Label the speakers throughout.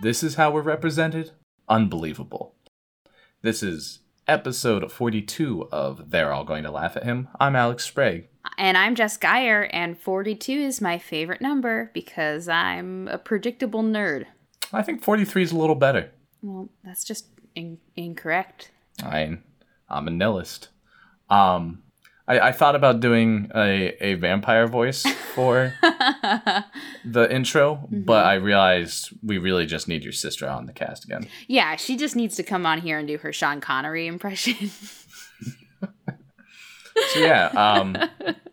Speaker 1: This is how we're represented? Unbelievable. This is episode 42 of They're All Going to Laugh at Him. I'm Alex Sprague.
Speaker 2: And I'm Jess Geyer, and 42 is my favorite number because I'm a predictable nerd.
Speaker 1: I think 43 is a little better.
Speaker 2: Well, that's just in- incorrect.
Speaker 1: I, I'm a nihilist. Um, I, I thought about doing a, a vampire voice for the intro, but I realized we really just need your sister on the cast again.
Speaker 2: Yeah, she just needs to come on here and do her Sean Connery impression.
Speaker 1: So yeah, um,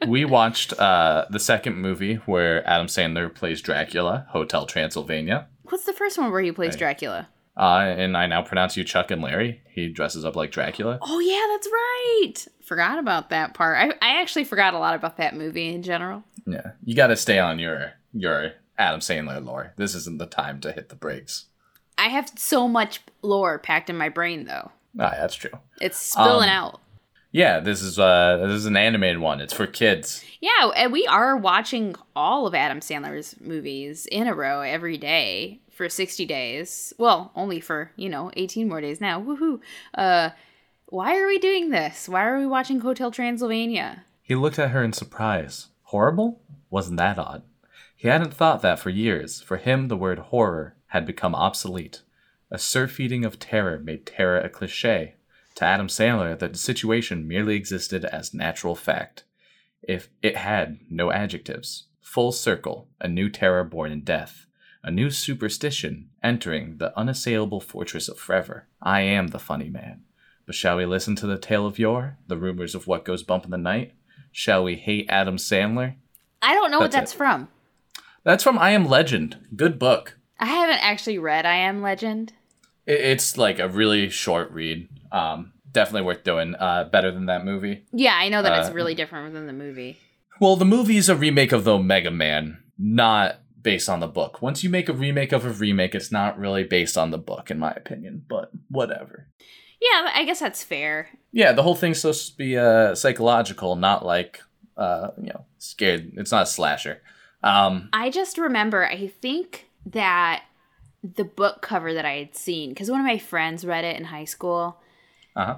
Speaker 1: we watched uh, the second movie where Adam Sandler plays Dracula, Hotel Transylvania.
Speaker 2: What's the first one where he plays Dracula?
Speaker 1: Uh, and I now pronounce you Chuck and Larry. He dresses up like Dracula.
Speaker 2: Oh, yeah, that's right. Forgot about that part. I, I actually forgot a lot about that movie in general.
Speaker 1: Yeah, you got to stay on your your Adam Sandler lore. This isn't the time to hit the brakes.
Speaker 2: I have so much lore packed in my brain, though.
Speaker 1: Ah, that's true.
Speaker 2: It's spilling
Speaker 1: Um,
Speaker 2: out.
Speaker 1: Yeah, this is uh this is an animated one. It's for kids.
Speaker 2: Yeah, and we are watching all of Adam Sandler's movies in a row every day for 60 days. Well, only for, you know, 18 more days now. Woohoo. Uh why are we doing this? Why are we watching Hotel Transylvania?
Speaker 1: He looked at her in surprise. Horrible? Wasn't that odd? He hadn't thought that for years. For him, the word horror had become obsolete. A surfeiting of terror made terror a cliche. To Adam Sandler, the situation merely existed as natural fact. If it had no adjectives. Full circle, a new terror born in death. A new superstition entering the unassailable fortress of forever. I am the funny man. But shall we listen to the tale of yore, the rumors of what goes bump in the night? Shall we hate Adam Sandler?
Speaker 2: I don't know what
Speaker 1: That's
Speaker 2: that's
Speaker 1: it.
Speaker 2: from.
Speaker 1: That's from I Am Legend. Good book.
Speaker 2: I haven't actually read I Am Legend.
Speaker 1: It's like a really short read. Um, definitely worth doing. Uh, better than that movie.
Speaker 2: Yeah, I know that it's
Speaker 1: Uh,
Speaker 2: really different than the movie.
Speaker 1: Well, the movie is a remake of the Omega Man, not based on the book. Once you make a remake of a remake, it's not really based on the book, in my opinion. But whatever.
Speaker 2: Yeah, I guess that's fair.
Speaker 1: Yeah, the whole thing's supposed to be uh, psychological, not like uh, you know, scared. It's not a slasher. Um,
Speaker 2: I just remember, I think that the book cover that I had seen, because one of my friends read it in high school.
Speaker 1: uh-huh.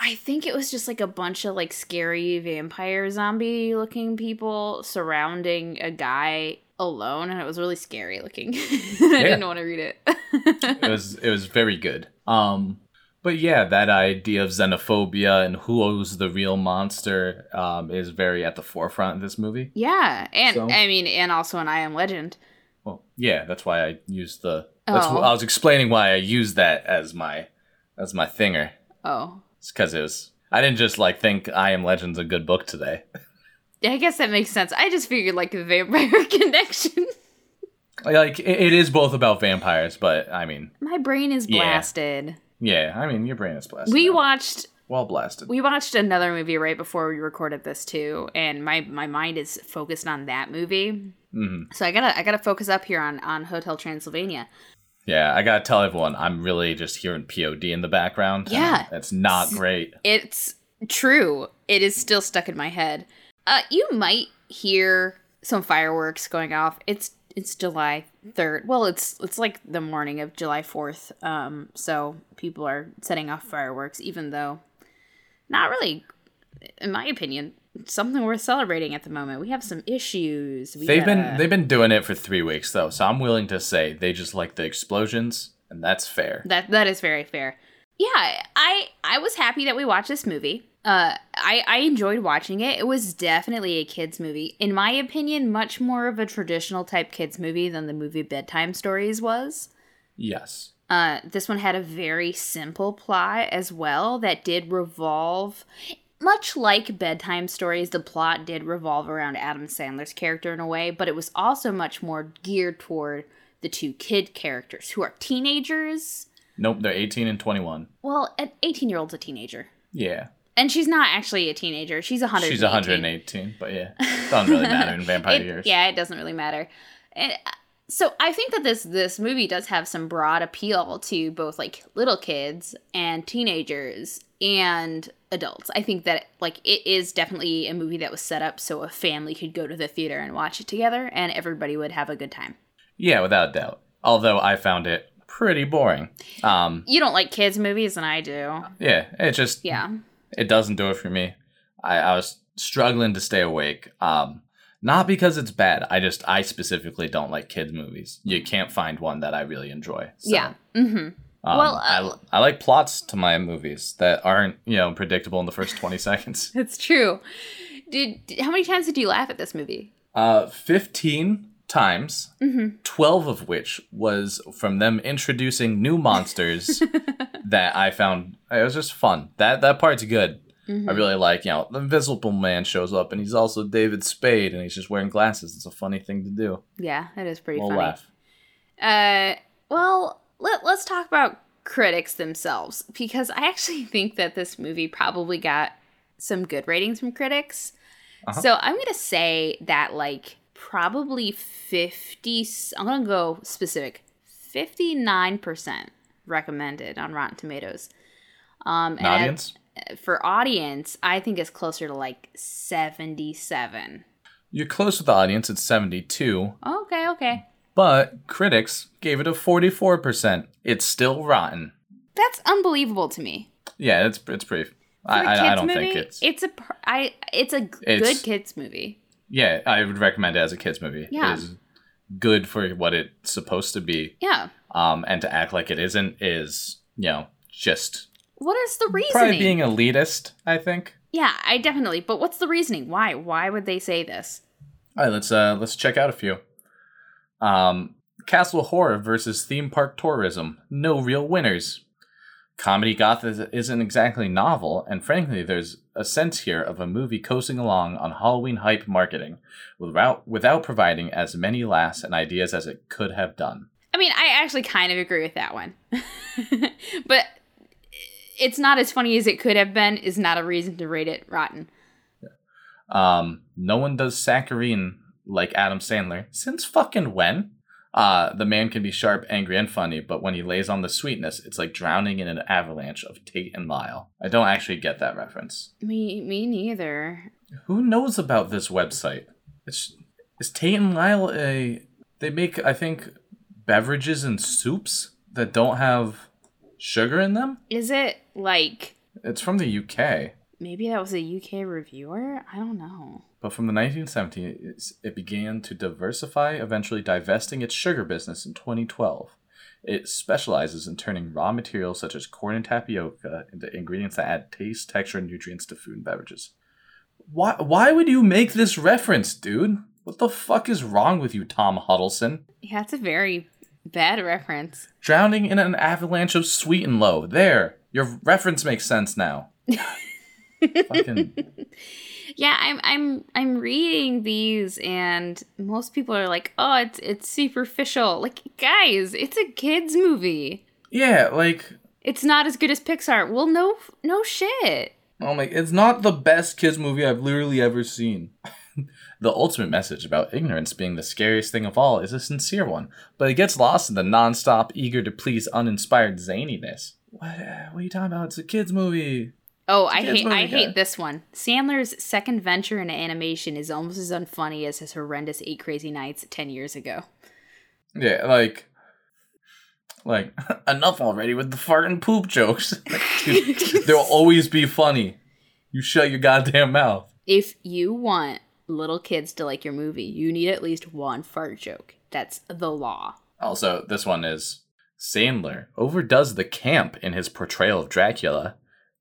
Speaker 2: I think it was just like a bunch of like scary vampire zombie looking people surrounding a guy alone, and it was really scary looking. I didn't want to read it.
Speaker 1: it was it was very good. Um, but yeah, that idea of xenophobia and who's the real monster um, is very at the forefront of this movie.
Speaker 2: yeah, and
Speaker 1: So-
Speaker 2: I mean, and also in I Am Legend.
Speaker 1: Well, yeah, that's why I used the. That's
Speaker 2: Oh.
Speaker 1: wh- I was explaining why I used that as my as my thinger.
Speaker 2: Oh,
Speaker 1: It's because it was. I didn't just like think I Am Legend's a good book today.
Speaker 2: Yeah, I guess that makes sense. I just figured like the vampire connection.
Speaker 1: Like it, it is both about vampires, but I mean,
Speaker 2: My brain is blasted.
Speaker 1: yeah, I mean your brain is blasted.
Speaker 2: We watched
Speaker 1: well blasted.
Speaker 2: we watched another movie right before we recorded this too, and my my mind is focused on that movie.
Speaker 1: hmm
Speaker 2: So I gotta I gotta focus up here on on Hotel Transylvania.
Speaker 1: Yeah, I gotta tell everyone, I'm really just hearing POD in the background.
Speaker 2: Yeah.
Speaker 1: it's not great.
Speaker 2: It's true. It is still stuck in my head. Uh, you might hear some fireworks going off. It's it's July third. Well, it's it's like the morning of July fourth. Um, so people are setting off fireworks, even though not really, in my opinion, something worth celebrating at the moment. We have some issues. We
Speaker 1: They've been
Speaker 2: gotta-
Speaker 1: they've been doing it for three weeks though, so I'm willing to say they just like the explosions, and that's fair.
Speaker 2: That that is very fair. Yeah, I I was happy that we watched this movie. Uh, I I enjoyed watching it. It was definitely a kids movie, in my opinion, much more of a traditional type kids movie than the movie Bedtime Stories was.
Speaker 1: Yes.
Speaker 2: Uh, this one had a very simple plot as well that did revolve. Much like bedtime stories, the plot did revolve around Adam Sandler's character in a way, but it was also much more geared toward the two kid characters who are teenagers.
Speaker 1: Nope, they're 18 and 21.
Speaker 2: Well, an 18 year old's a teenager.
Speaker 1: Yeah.
Speaker 2: And she's not actually a teenager. She's 100.
Speaker 1: She's 118, but yeah. Doesn't really matter in vampire
Speaker 2: It-
Speaker 1: years.
Speaker 2: Yeah, it doesn't really matter. And uh, so I think that this this movie does have some broad appeal to both like little kids and teenagers and adults. I think that like it is definitely a movie that was set up so a family could go to the theater and watch it together and everybody would have a good time.
Speaker 1: Yeah, without a doubt. Although I found it pretty boring. Um,
Speaker 2: You don't like kids movies, and I do.
Speaker 1: yeah, it just
Speaker 2: Yeah.
Speaker 1: It doesn't do it for me. I, I was struggling to stay awake. Um, not because it's bad. I just I specifically don't like kids movies. You can't find one that I really enjoy. So,
Speaker 2: Yeah. Mm-hmm.
Speaker 1: Um,
Speaker 2: Well, uh,
Speaker 1: I I like plots to my movies that aren't you know predictable in the first twenty seconds.
Speaker 2: That's true. Did how many times did you laugh at this movie?
Speaker 1: Uh, fifteen times,
Speaker 2: Mm-hmm.
Speaker 1: twelve of which was from them introducing new monsters that I found it was just fun. That that part's good.
Speaker 2: Mm-hmm.
Speaker 1: I really like, you know, the Invisible Man shows up and he's also David Spade and he's just wearing glasses. It's a funny thing to do.
Speaker 2: Yeah, that is pretty
Speaker 1: We'll
Speaker 2: funny.
Speaker 1: laugh.
Speaker 2: Uh, well, let, let's talk about critics themselves because I actually think that this movie probably got some good ratings from critics.
Speaker 1: Uh-huh.
Speaker 2: So I'm gonna say that like probably fifty. I'm gonna go specific. Fifty nine percent recommended on Rotten Tomatoes. Um,
Speaker 1: An
Speaker 2: and
Speaker 1: audience?
Speaker 2: for audience, I think it's closer to like seventy seven.
Speaker 1: You're close with the audience, it's 72,
Speaker 2: Okay, okay.
Speaker 1: but critics gave it a 44%. It's still rotten.
Speaker 2: That's unbelievable to me.
Speaker 1: Yeah, it's it's pretty. I, I, I don't
Speaker 2: movie,
Speaker 1: think it's.
Speaker 2: It's a I. It's a
Speaker 1: It's-
Speaker 2: good kids movie.
Speaker 1: Yeah, I would recommend it as a kids movie.
Speaker 2: Yeah.
Speaker 1: It is good for what it's supposed to be.
Speaker 2: Yeah.
Speaker 1: Um, and to act like it isn't is, you know, just
Speaker 2: What is the reasoning?
Speaker 1: probably being elitist, I think.
Speaker 2: yeah, I definitely. But what's the reasoning? Why? Why would they say this?
Speaker 1: All right, let's uh let's check out a few. Um, Castle Horror versus Theme Park Tourism. No real winners. Comedy goth is- isn't exactly novel, and frankly, there's a sense here of a movie coasting along on Halloween hype marketing, without without providing as many laughs and ideas as it could have done.
Speaker 2: I mean, I actually kind of agree with that one. but it's not as funny as it could have been. Is not a reason to rate it rotten.
Speaker 1: Um, no one does saccharine like Adam Sandler. Since fucking when? Uh, the man can be sharp, angry, and funny, but when he lays on the sweetness, it's like drowning in an avalanche of Tate and Lyle. I don't actually get that reference.
Speaker 2: Me, me neither.
Speaker 1: Who knows about this website? It's, is Tate and Lyle a. They make, I think, beverages and soups that don't have sugar in them?
Speaker 2: Is it like
Speaker 1: It's from the UK.
Speaker 2: maybe that was a UK reviewer? I don't know.
Speaker 1: But from the 1970s, it began to diversify, eventually divesting its sugar business in 2012. It specializes in turning raw materials such as corn and tapioca into ingredients that add taste, texture, and nutrients to food and beverages. Why, why would you make this reference, dude? What the fuck is wrong with you, Tom Huddleston?
Speaker 2: Yeah, it's a very bad reference.
Speaker 1: Drowning in an avalanche of sweet and low. There, your reference makes sense now. Fucking
Speaker 2: Yeah, I'm I'm I'm reading these and most people are like, "Oh, it's it's superficial." Like, guys, it's a kids movie.
Speaker 1: yeah, like
Speaker 2: It's not as good as Pixar. Well, no no shit.
Speaker 1: Oh my, it's not the best kids movie I've literally ever seen. the ultimate message about ignorance being the scariest thing of all is a sincere one, but it gets lost in the non-stop, eager to please, uninspired zaniness. What, uh, what are you talking about? It's a kids movie.
Speaker 2: Oh, I hate I
Speaker 1: guy.
Speaker 2: hate this one. Sandler's second venture in animation is almost as unfunny as his horrendous Eight Crazy Nights 10 years ago.
Speaker 1: Yeah, like, like enough already with the fart and poop jokes. They'll always be funny. You shut your goddamn mouth.
Speaker 2: If you want little kids to like your movie, you need at least one fart joke. That's the law.
Speaker 1: Also, this one is Sandler overdoes the camp in his portrayal of Dracula.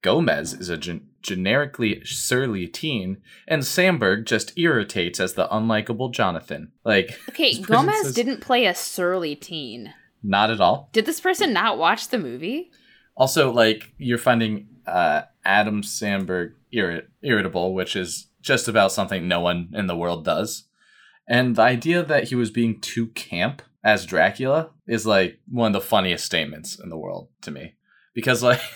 Speaker 1: Gomez is a gen- generically surly teen, and Samberg just irritates as the unlikable Jonathan. Like,
Speaker 2: Okay, Gomez
Speaker 1: says-
Speaker 2: didn't play a surly teen.
Speaker 1: not at all.
Speaker 2: Did this person not watch the movie?
Speaker 1: Also, like, you're finding uh, Adam Sandberg irrit- irritable, which is just about something no one in the world does. And the idea that he was being too camp as Dracula is like one of the funniest statements in the world to me. Because, like,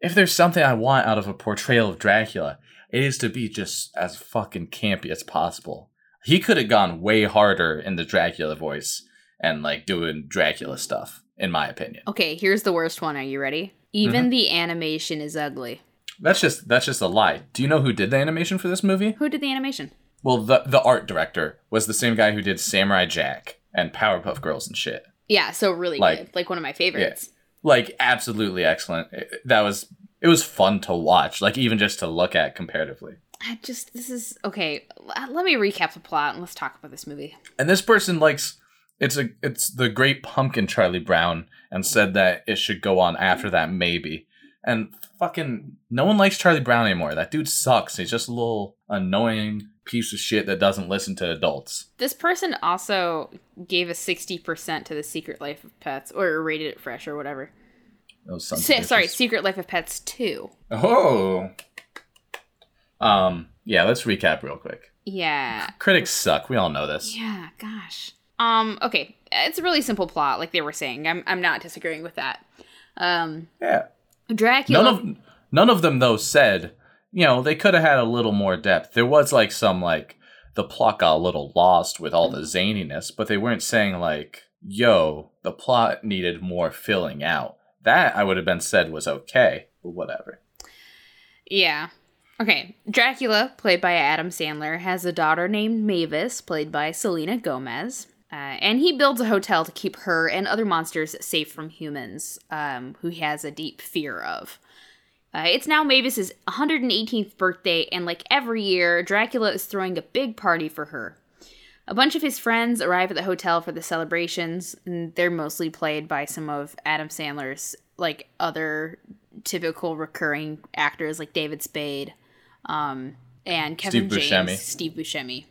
Speaker 1: if there's something I want out of a portrayal of Dracula, it is to be just as fucking campy as possible. He could have gone way harder in the Dracula voice and, like, doing Dracula stuff, in my opinion.
Speaker 2: Okay, here's the worst one. Are you ready? Even mm-hmm. the animation is ugly.
Speaker 1: That's just that's just a lie. Do you know who did the animation for this movie?
Speaker 2: Who did the animation?
Speaker 1: Well, the the art director was the same guy who did Samurai Jack and Powerpuff Girls and shit.
Speaker 2: Yeah, so really
Speaker 1: Like-
Speaker 2: good. Like one of my favorites.
Speaker 1: Like absolutely excellent. It- that was it was fun to watch, like even just to look at comparatively.
Speaker 2: I just this is okay. Let me recap the plot and let's talk about this movie.
Speaker 1: And this person likes it's a it's the Great Pumpkin Charlie Brown and said that it should go on after that maybe. And fucking no one likes Charlie Brown anymore. That dude sucks. He's just a little annoying piece of shit that doesn't listen to adults.
Speaker 2: This person also gave a sixty percent to the Secret Life of Pets, or rated it fresh, or whatever.
Speaker 1: Of
Speaker 2: Se- sorry. Secret Life of Pets two.
Speaker 1: Oh. Um. Yeah. Let's recap real quick.
Speaker 2: Yeah,
Speaker 1: Critics suck. We all know this.
Speaker 2: yeah. Gosh. Um. Okay, it's a really simple plot, like they were saying. I'm I'm not disagreeing with that. Um,
Speaker 1: Yeah.
Speaker 2: Dracula.
Speaker 1: None of none of them though said, you know, they could have had a little more depth. There was like some like the plot got a little lost with all the zaniness, but they weren't saying like, yo, the plot needed more filling out. That I would have been said was okay, but whatever.
Speaker 2: Yeah. Okay. Dracula, played by Adam Sandler, has a daughter named Mavis, played by Selena Gomez. Uh, and he builds a hotel to keep her and other monsters safe from humans, um, who he has a deep fear of. Uh, it's now Mavis's 118th birthday, and like every year, Dracula is throwing a big party for her. A bunch of his friends arrive at the hotel for the celebrations, and they're mostly played by some of Adam Sandler's like other typical recurring actors like David Spade, um, and Kevin
Speaker 1: Steve
Speaker 2: James,
Speaker 1: Buscemi.
Speaker 2: Steve Buscemi.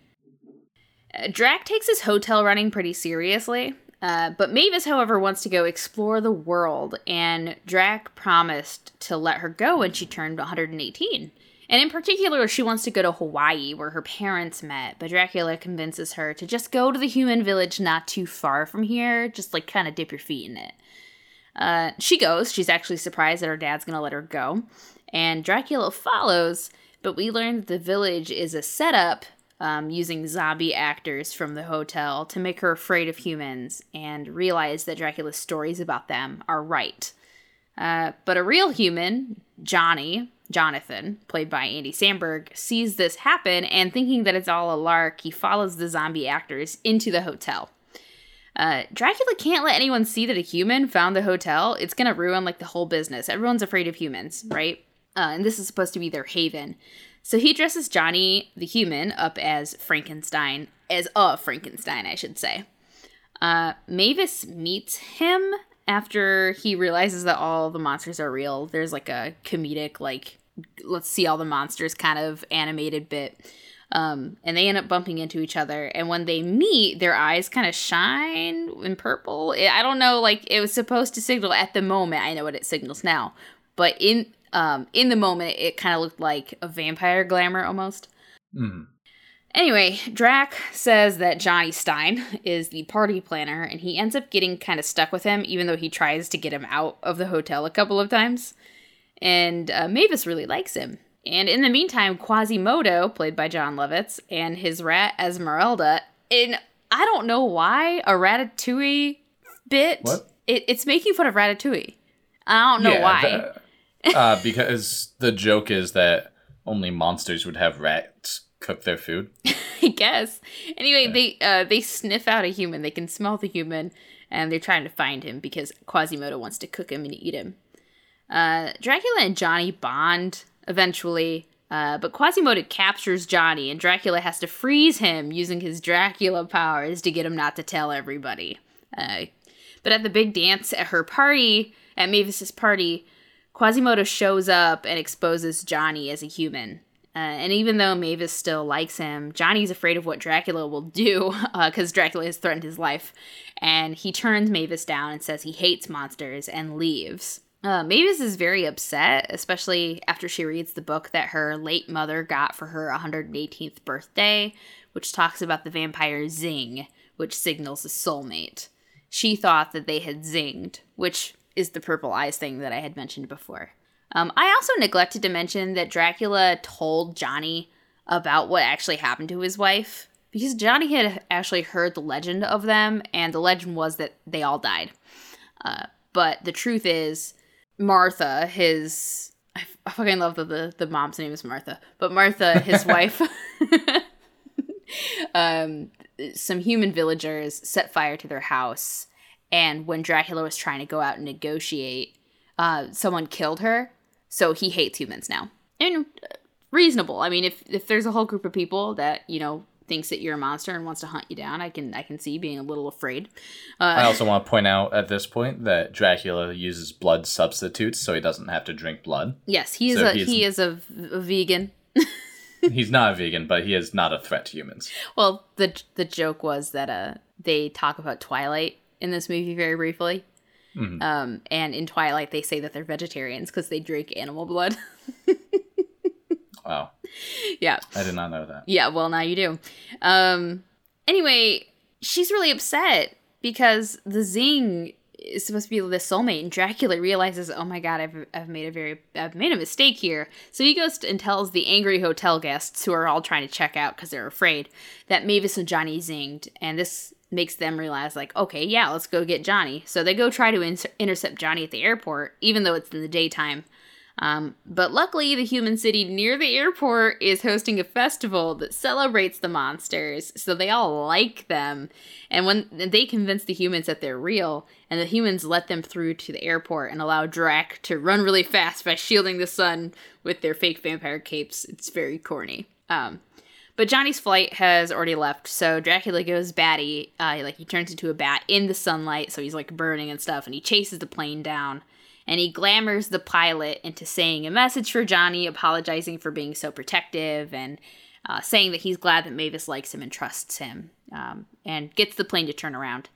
Speaker 2: Uh, Drac takes his hotel running pretty seriously, uh, but Mavis, however, wants to go explore the world, and Drac promised to let her go when she turned 118. And in particular, she wants to go to Hawaii, where her parents met, but Dracula convinces her to just go to the human village not too far from here, just like kind of dip your feet in it. Uh, she goes. She's actually surprised that her dad's going to let her go. And Dracula follows, but we learn that the village is a setup um, using zombie actors from the hotel to make her afraid of humans and realize that Dracula's stories about them are right. Uh, but a real human, Johnny, Jonathan, played by Andy Samberg, sees this happen and thinking that it's all a lark, he follows the zombie actors into the hotel. Uh, Dracula can't let anyone see that a human found the hotel. It's gonna ruin like the whole business. Everyone's afraid of humans, right? Uh, and this is supposed to be their haven. So he dresses Johnny the human up as Frankenstein, as a Frankenstein, I should say. Uh, Mavis meets him after he realizes that all the monsters are real. There's like a comedic, like, let's see all the monsters kind of animated bit. Um, and they end up bumping into each other. And when they meet, their eyes kind of shine in purple. I I don't know, like it was supposed to signal at the moment. I know what it signals now, but in um in the moment, it kind of looked like a vampire glamour almost.
Speaker 1: Mhm.
Speaker 2: Anyway, Drac says that Johnny Stein is the party planner, and he ends up getting kind of stuck with him, even though he tries to get him out of the hotel a couple of times. And uh, Mavis really likes him. And in the meantime, Quasimodo, played by Jon Lovitz, and his rat Esmeralda, in I don't know why a Ratatouille bit.
Speaker 1: What?
Speaker 2: It, it's making fun of Ratatouille. I don't know
Speaker 1: Yeah,
Speaker 2: why.
Speaker 1: Uh, because the joke is that only monsters would have rats cook their food.
Speaker 2: I guess. Anyway, they uh, they sniff out a human. They can smell the human, and they're trying to find him because Quasimodo wants to cook him and eat him. Uh, Dracula and Johnny bond eventually, uh, but Quasimodo captures Johnny, and Dracula has to freeze him using his Dracula powers to get him not to tell everybody. Uh, but at the big dance at her party, at Mavis's party, Quasimodo shows up and exposes Johnny as a human. Uh, and even though Mavis still likes him, Johnny's afraid of what Dracula will do because Dracula has threatened his life. And he turns Mavis down and says he hates monsters and leaves. Uh, Mavis is very upset, especially after she reads the book that her late mother got for her 118th birthday, which talks about the vampire Zing, which signals a soulmate. She thought that they had zinged, which is the purple eyes thing that I had mentioned before. Um, I also neglected to mention that Dracula told Johnny about what actually happened to his wife because Johnny had actually heard the legend of them, and the legend was that they all died. Uh, but the truth is, Martha, his I, f- I fucking love that the the mom's name is Martha, but Martha, his wife, um, some human villagers set fire to their house, and when Dracula was trying to go out and negotiate, uh, someone killed her, so he hates humans now. And uh, reasonable. I mean, if if there's a whole group of people that you know thinks that you're a monster and wants to hunt you down, I can I can see being a little afraid. Uh,
Speaker 1: I also want to point out at this point that Dracula uses blood substitutes, so he doesn't have to drink blood.
Speaker 2: yes, he is
Speaker 1: so
Speaker 2: a he is a vegan.
Speaker 1: He's not a vegan, but he is not a threat to humans.
Speaker 2: Well, the the joke was that uh they talk about Twilight in this movie very briefly.
Speaker 1: Mhm.
Speaker 2: Um, and in Twilight, they say that they're vegetarians because they drink animal blood.
Speaker 1: Wow,
Speaker 2: yeah,
Speaker 1: I did not know that.
Speaker 2: yeah. Well, now you do. Um, anyway, she's really upset because the Zing is supposed to be the soulmate, and Dracula realizes, oh my god, I've I've made a very I've made a mistake here. So he goes and tells the angry hotel guests who are all trying to check out because they're afraid that Mavis and Johnny zinged, and this makes them realize like, okay, yeah, let's go get Johnny. So they go try to inter- intercept Johnny at the airport, even though it's in the daytime. Um, but luckily, the human city near the airport is hosting a festival that celebrates the monsters, so they all like them. And when they convince the humans that they're real, and the humans let them through to the airport and allow Drac to run really fast by shielding the sun with their fake vampire capes, it's very corny. Um, but Johnny's flight has already left, so Dracula goes batty. Uh, like he turns into a bat in the sunlight, so he's like burning and stuff, and he chases the plane down. And he glamours the pilot into saying a message for Johnny, apologizing for being so protective, and uh, saying that he's glad that Mavis likes him and trusts him, um, and gets the plane to turn around.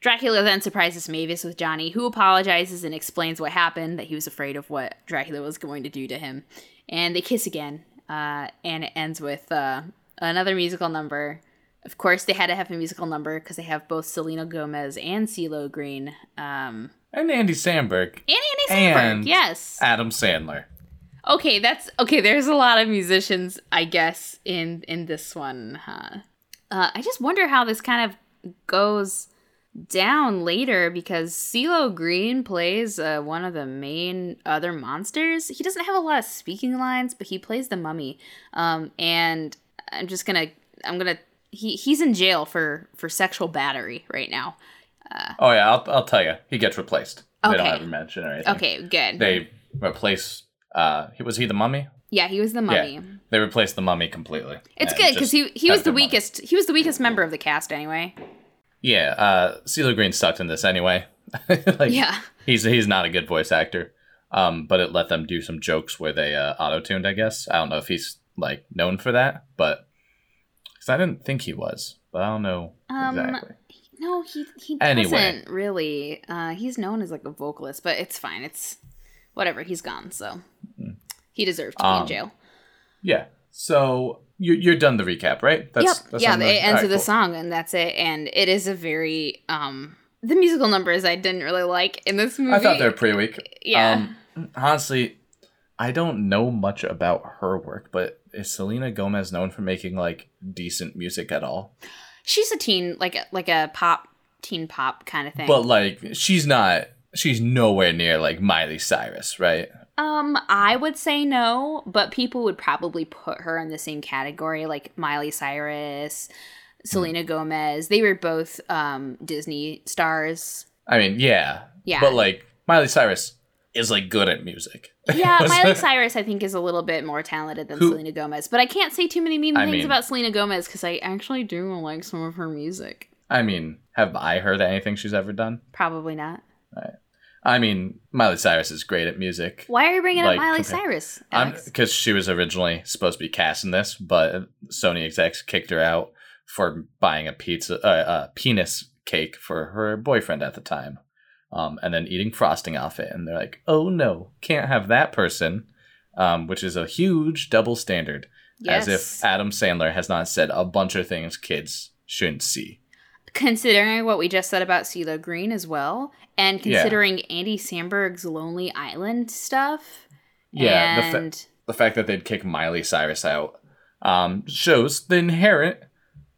Speaker 2: Dracula then surprises Mavis with Johnny, who apologizes and explains what happened, that he was afraid of what Dracula was going to do to him. And they kiss again, uh, and it ends with uh, another musical number. Of course, they had to have a musical number because they have both Selena Gomez and CeeLo Green. Um,
Speaker 1: And Andy Samberg,
Speaker 2: and Andy Samberg,
Speaker 1: And-
Speaker 2: yes.
Speaker 1: Adam Sandler.
Speaker 2: Okay, that's okay. There's a lot of musicians, I guess, in in this one. Huh? Uh, I just wonder how this kind of goes down later because CeeLo Green plays uh, one of the main other monsters. He doesn't have a lot of speaking lines, but he plays the mummy. Um, and I'm just gonna, I'm gonna. He he's in jail for for sexual battery right now.
Speaker 1: Oh yeah, I'll, I'll tell you. He gets replaced. They don't
Speaker 2: Okay.
Speaker 1: ever mention or anything.
Speaker 2: Okay, good.
Speaker 1: They replace. Uh, was he the mummy?
Speaker 2: yeah, he was the mummy.
Speaker 1: Yeah, they replaced the mummy completely.
Speaker 2: It's good because he he was
Speaker 1: have
Speaker 2: the
Speaker 1: mummy.
Speaker 2: weakest. He was the weakest member of the cast anyway.
Speaker 1: Yeah, uh, CeeLo Green sucked in this anyway. like,
Speaker 2: Yeah.
Speaker 1: he's he's not a good voice actor. Um, but it let them do some jokes where they uh, auto tuned. I guess I don't know if he's like known for that, but because I didn't think he was, but I don't know
Speaker 2: Um,
Speaker 1: exactly.
Speaker 2: No, he he
Speaker 1: Anyway.
Speaker 2: doesn't really. Uh, he's known as like a vocalist, but it's fine. It's whatever. He's gone, so he deserved to be in
Speaker 1: Um,
Speaker 2: jail.
Speaker 1: Yeah. So you're you're done the recap, right?
Speaker 2: yep.
Speaker 1: that's
Speaker 2: yeah.
Speaker 1: the-
Speaker 2: It ends
Speaker 1: alright,
Speaker 2: with a
Speaker 1: cool.
Speaker 2: song, and that's it. And it is a very um. The musical numbers I didn't really like in this movie.
Speaker 1: I thought they were pretty weak.
Speaker 2: Yeah.
Speaker 1: Um, honestly, I don't know much about her work, but is Selena Gomez known for making like decent music at all?
Speaker 2: She's a teen, like a like a pop teen pop kind of thing.
Speaker 1: But like, she's not. She's nowhere near like Miley Cyrus, right?
Speaker 2: Um, I would say no, but people would probably put her in the same category, like Miley Cyrus, Selena Gomez. They were both um Disney stars.
Speaker 1: I mean, yeah,
Speaker 2: Yeah.
Speaker 1: But like, Miley Cyrus is like good at music.
Speaker 2: Yeah, Miley Cyrus I think is a little bit more talented than
Speaker 1: Who-
Speaker 2: Selena Gomez, but I can't say too many mean
Speaker 1: I
Speaker 2: things
Speaker 1: mean-
Speaker 2: about Selena Gomez because I actually do like some of her music.
Speaker 1: I mean, have I heard anything she's ever done?
Speaker 2: Probably not.
Speaker 1: I mean, Miley Cyrus is great at music.
Speaker 2: Why are you bringing
Speaker 1: Like,
Speaker 2: up Miley Cyrus?
Speaker 1: Because she was originally supposed to be cast in this, but Sony execs kicked her out for buying a pizza, uh, a penis cake for her boyfriend at the time, um, and then eating frosting off it. And they're like, "Oh no, can't have that person," um, which is a huge double standard.
Speaker 2: yes.
Speaker 1: As if Adam Sandler has not said a bunch of things kids shouldn't see.
Speaker 2: Considering what we just said about CeeLo Green as well, and
Speaker 1: Yeah.
Speaker 2: considering Andy Samberg's Lonely Island stuff.
Speaker 1: Yeah, the fa-
Speaker 2: and
Speaker 1: the fact that they'd kick Miley Cyrus out um, shows the inherent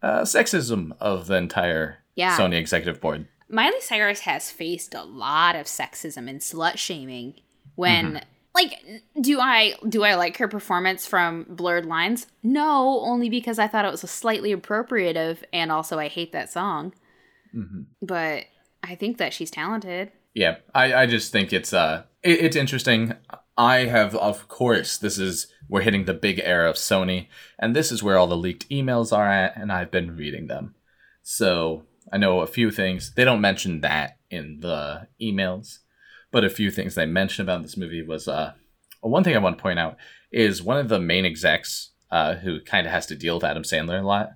Speaker 1: uh, sexism of the entire
Speaker 2: Yeah.
Speaker 1: Sony executive board.
Speaker 2: Miley Cyrus has faced a lot of sexism and slut shaming when
Speaker 1: Mm-hmm.
Speaker 2: Like do I do I like her performance from Blurred Lines? No, only because I thought it was a slightly appropriative and also I hate that song.
Speaker 1: hmm
Speaker 2: But I think that she's talented.
Speaker 1: Yeah, I, I just think it's uh it, it's interesting. I have of course this is we're hitting the big era of Sony, and this is where all the leaked emails are at, and I've been reading them. So I know a few things. They don't mention that in the emails, but a few things they mentioned about this movie was uh one thing I want to point out is one of the main execs uh, who kind of has to deal with Adam Sandler a lot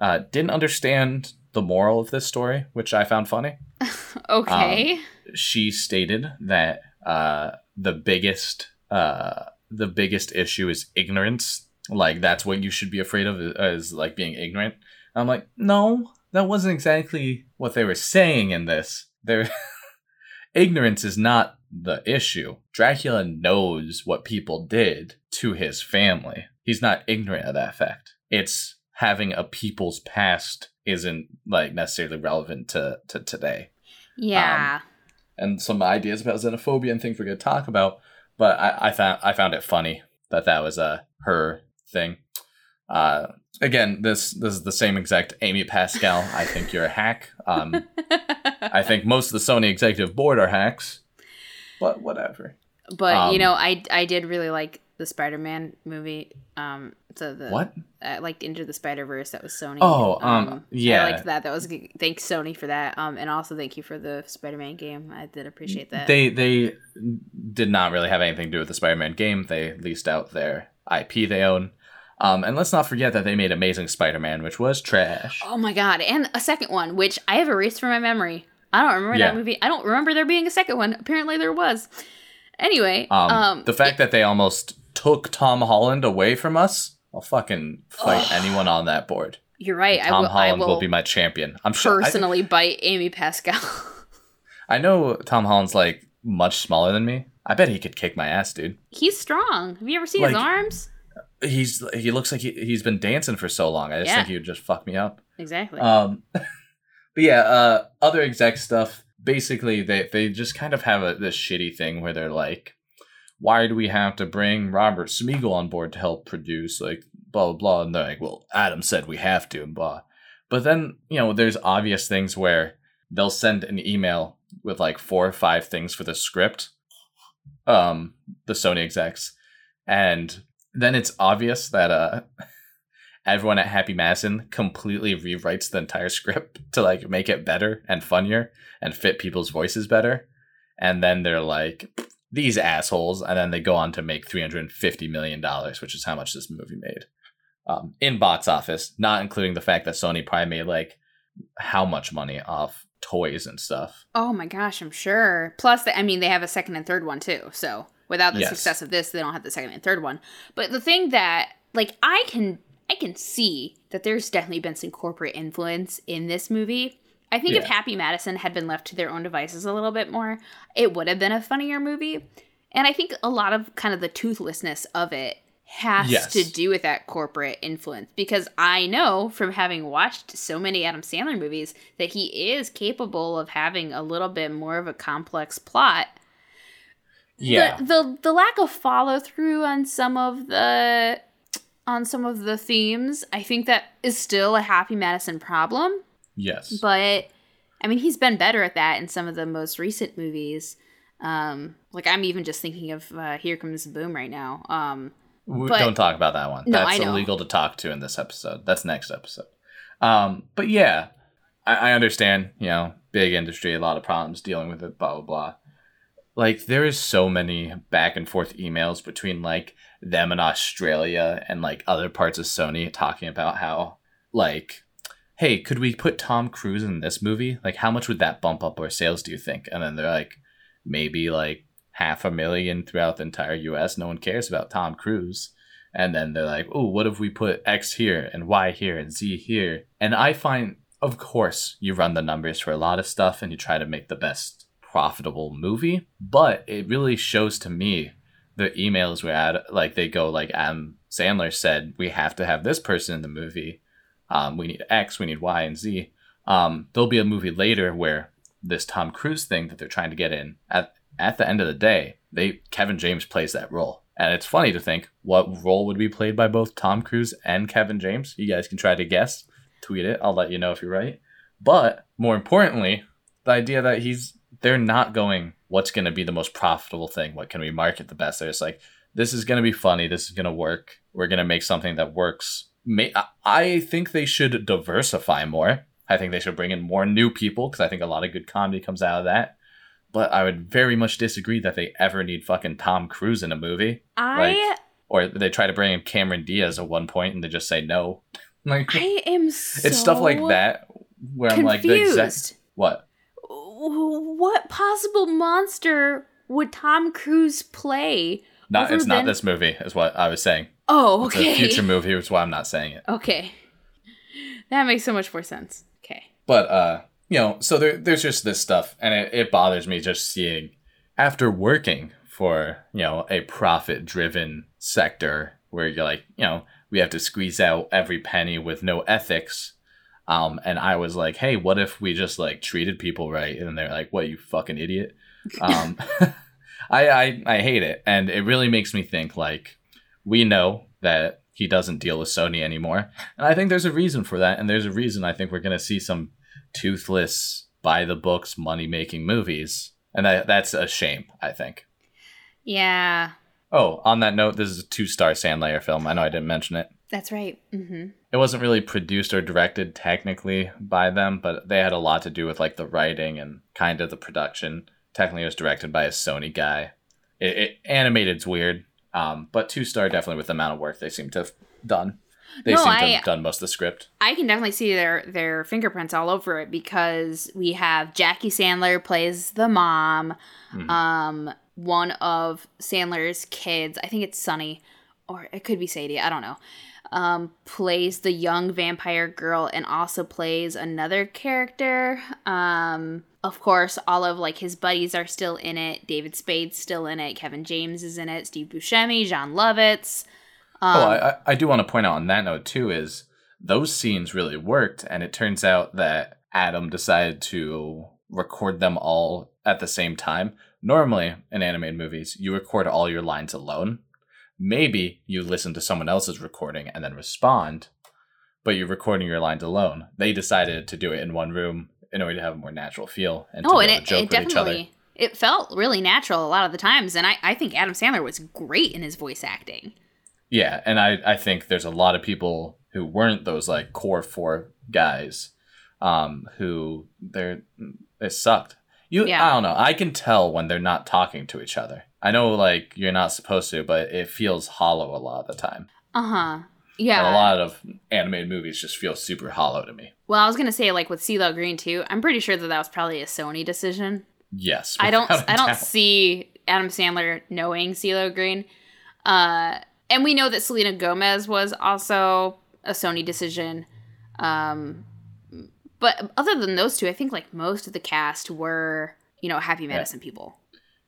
Speaker 1: uh, didn't understand the moral of this story, which I found funny.
Speaker 2: okay.
Speaker 1: Um, she stated that uh, the biggest uh, the biggest issue is ignorance. Like that's what you should be afraid of is like being ignorant. I'm like, no, that wasn't exactly what they were saying in this. There, ignorance is not the issue. Dracula knows what people did to his family. He's not ignorant of that fact. It's having a people's past isn't like necessarily relevant to to today.
Speaker 2: Yeah. Um,
Speaker 1: and some ideas about xenophobia and things we're going to talk about. But I, I found I found it funny that that was a uh, her thing. Uh, again, this this is the same exact Amy Pascal. I think you're a hack. Um, I think most of the Sony executive board are hacks, but whatever.
Speaker 2: But um, you know, I I did really like the Spider-Man movie. Um, so the
Speaker 1: what?
Speaker 2: Uh, like Into the Spider Verse. That was Sony.
Speaker 1: Oh, um, um, yeah.
Speaker 2: I liked that. That was thanks Sony for that. Um, and also thank you for the Spider-Man game. I did appreciate that.
Speaker 1: They they did not really have anything to do with the Spider-Man game. They leased out their IP they own. Um, and let's not forget that they made Amazing Spider-Man, which was trash.
Speaker 2: Oh my god! And a second one, which I have erased from my memory. I don't remember yeah. that movie. I don't remember there being a second one. Apparently, there was. Anyway,
Speaker 1: um, um the fact it, that they almost took Tom Holland away from us, I'll fucking fight anyone on that board.
Speaker 2: You're right.
Speaker 1: Tom I will, Holland I will, will be my champion. I'm
Speaker 2: sure. Personally, I, bite Amy Pascal.
Speaker 1: I know Tom Holland's like much smaller than me. I bet he could kick my ass, dude.
Speaker 2: He's strong. Have you ever seen like, his arms?
Speaker 1: He's he looks like he, he's been dancing for so long. I just yeah. think he would just fuck me up.
Speaker 2: Exactly.
Speaker 1: Um, but yeah, uh, other exec stuff. Basically, they they just kind of have a this shitty thing where they're like, why do we have to bring Robert Smigel on board to help produce? Like, blah, blah, blah. And they're like, well, Adam said we have to, and blah. But then, you know, there's obvious things where they'll send an email with like four or five things for the script, um, the Sony execs. And then it's obvious that, uh, everyone at Happy Madison completely rewrites the entire script to like make it better and funnier and fit people's voices better. And then they're like, these assholes, and then they go on to make three hundred and fifty million dollars, which is how much this movie made um, in box office, not including the fact that Sony probably made like how much money off toys and stuff.
Speaker 2: Oh my gosh, I'm sure. Plus, I mean, they have a second and third one too. So without the yes. success of this, they don't have the second and third one. But the thing that, like, I can I can see that there's definitely been some corporate influence in this movie. I think yeah. if Happy Madison had been left to their own devices a little bit more, it would have been a funnier movie. And I think a lot of kind of the toothlessness of it has yes. to do with that corporate influence because I know from having watched so many Adam Sandler movies that he is capable of having a little bit more of a complex plot.
Speaker 1: Yeah.
Speaker 2: The the, the lack of follow through on some of the on some of the themes, I think that is still a Happy Madison problem.
Speaker 1: Yes.
Speaker 2: But I mean, he's been better at that in some of the most recent movies. Um, like I'm even just thinking of uh, Here Comes the Boom right now. Um,
Speaker 1: but, don't talk about that one. No, That's illegal to talk to in this episode. That's next episode. Um, but yeah, I, I understand. You know, big industry, a lot of problems dealing with it. Blah blah blah. Like there is so many back and forth emails between like them in Australia and like other parts of Sony talking about how like hey, could we put Tom Cruise in this movie? Like, how much would that bump up our sales, do you think? And then they're like, maybe like half a million throughout the entire US. No one cares about Tom Cruise. And then they're like, oh, what if we put X here and Y here and Z here? And I find, of course, you run the numbers for a lot of stuff and you try to make the best profitable movie. But it really shows to me the emails were at, like, they go, like Adam Sandler said, we have to have this person in the movie um, we need X, we need Y, and Z. Um, there'll be a movie later where this Tom Cruise thing that they're trying to get in at at the end of the day, they Kevin James plays that role. And it's funny to think what role would be played by both Tom Cruise and Kevin James. You guys can try to guess. Tweet it. I'll let you know if you're right. But more importantly, the idea that he's they're not going what's going to be the most profitable thing? What can we market the best? They're just like this is going to be funny. This is going to work. We're going to make something that works. I think they should diversify more. I think they should bring in more new people because i think a lot of good comedy comes out of that. But i would very much disagree that they ever need fucking tom cruise in a movie.
Speaker 2: I
Speaker 1: like, or they try to bring in cameron diaz at one point and they just say no. Like
Speaker 2: I am so
Speaker 1: it's stuff like that where i'm like the
Speaker 2: confused.
Speaker 1: exact what
Speaker 2: what possible monster would Tom Cruise play?
Speaker 1: Not it's not this movie, is what I was saying.
Speaker 2: Oh,
Speaker 1: It's
Speaker 2: okay.
Speaker 1: a future movie, which is why I'm not saying it.
Speaker 2: Okay. That makes so much more sense. Okay.
Speaker 1: But uh, you know, so there, there's just this stuff, and it, it bothers me just seeing after working for you know a profit-driven sector where you're like, you know, we have to squeeze out every penny with no ethics. Um, and I was like, hey, what if we just like treated people right? And they're like, what, you fucking idiot? Um, I, I I hate it, and it really makes me think like we know that he doesn't deal with Sony anymore, and I think there's a reason for that, and there's a reason I think we're gonna see some toothless, by the books, money making movies, and that that's a shame. I think.
Speaker 2: Yeah,
Speaker 1: Oh, on that note, this is a two star Sandlayer film. I know I didn't mention it.
Speaker 2: That's right. Mm-hmm.
Speaker 1: It wasn't really produced or directed technically by them, but they had a lot to do with like the writing and kind of the production. Technically, it was directed by a Sony guy. It, it animated's weird, um, but two star definitely with the amount of work they seem to have done. They
Speaker 2: No,
Speaker 1: seem to
Speaker 2: I-
Speaker 1: have done most of the script.
Speaker 2: I can definitely see their their fingerprints all over it because we have Jackie Sandler plays the mom.
Speaker 1: Mhm.
Speaker 2: Um, one of Sandler's kids, I think it's Sunny, or it could be Sadie. I don't know. Um, plays the young vampire girl and also plays another character. Um, of course, all of like his buddies are still in it. David Spade's still in it. Kevin James is in it. Steve Buscemi, Jon Lovitz. Um,
Speaker 1: oh, I, I- I do want to point out on that note too is those scenes really worked, and it turns out that Adam decided to record them all at the same time. Normally, in animated movies, you record all your lines alone. Maybe you listen to someone else's recording and then respond, but you're recording your lines alone. They decided to do it in one room in order to have a more natural feel and
Speaker 2: Oh, and it, it
Speaker 1: with each other.
Speaker 2: definitely it felt really natural a lot of the times, and I, I think Adam Sandler was great in his voice acting.
Speaker 1: Yeah, and I, I think there's a lot of people who weren't those like core four guys, um, who they're it sucked. You
Speaker 2: Yeah.
Speaker 1: I don't know. I can tell when they're not talking to each other. I know like you're not supposed to, but it feels hollow a lot of the time.
Speaker 2: Uh huh. Yeah.
Speaker 1: And a lot of animated movies just feel super hollow to me.
Speaker 2: Well, I was gonna say like with CeeLo Green too. I'm pretty sure that that was probably a Sony decision.
Speaker 1: Yes.
Speaker 2: I don't. I don't see Adam Sandler knowing CeeLo Green. Uh, and we know that Selena Gomez was also a Sony decision. Um, but other than those two, I think like most of the cast were you know Happy Madison people.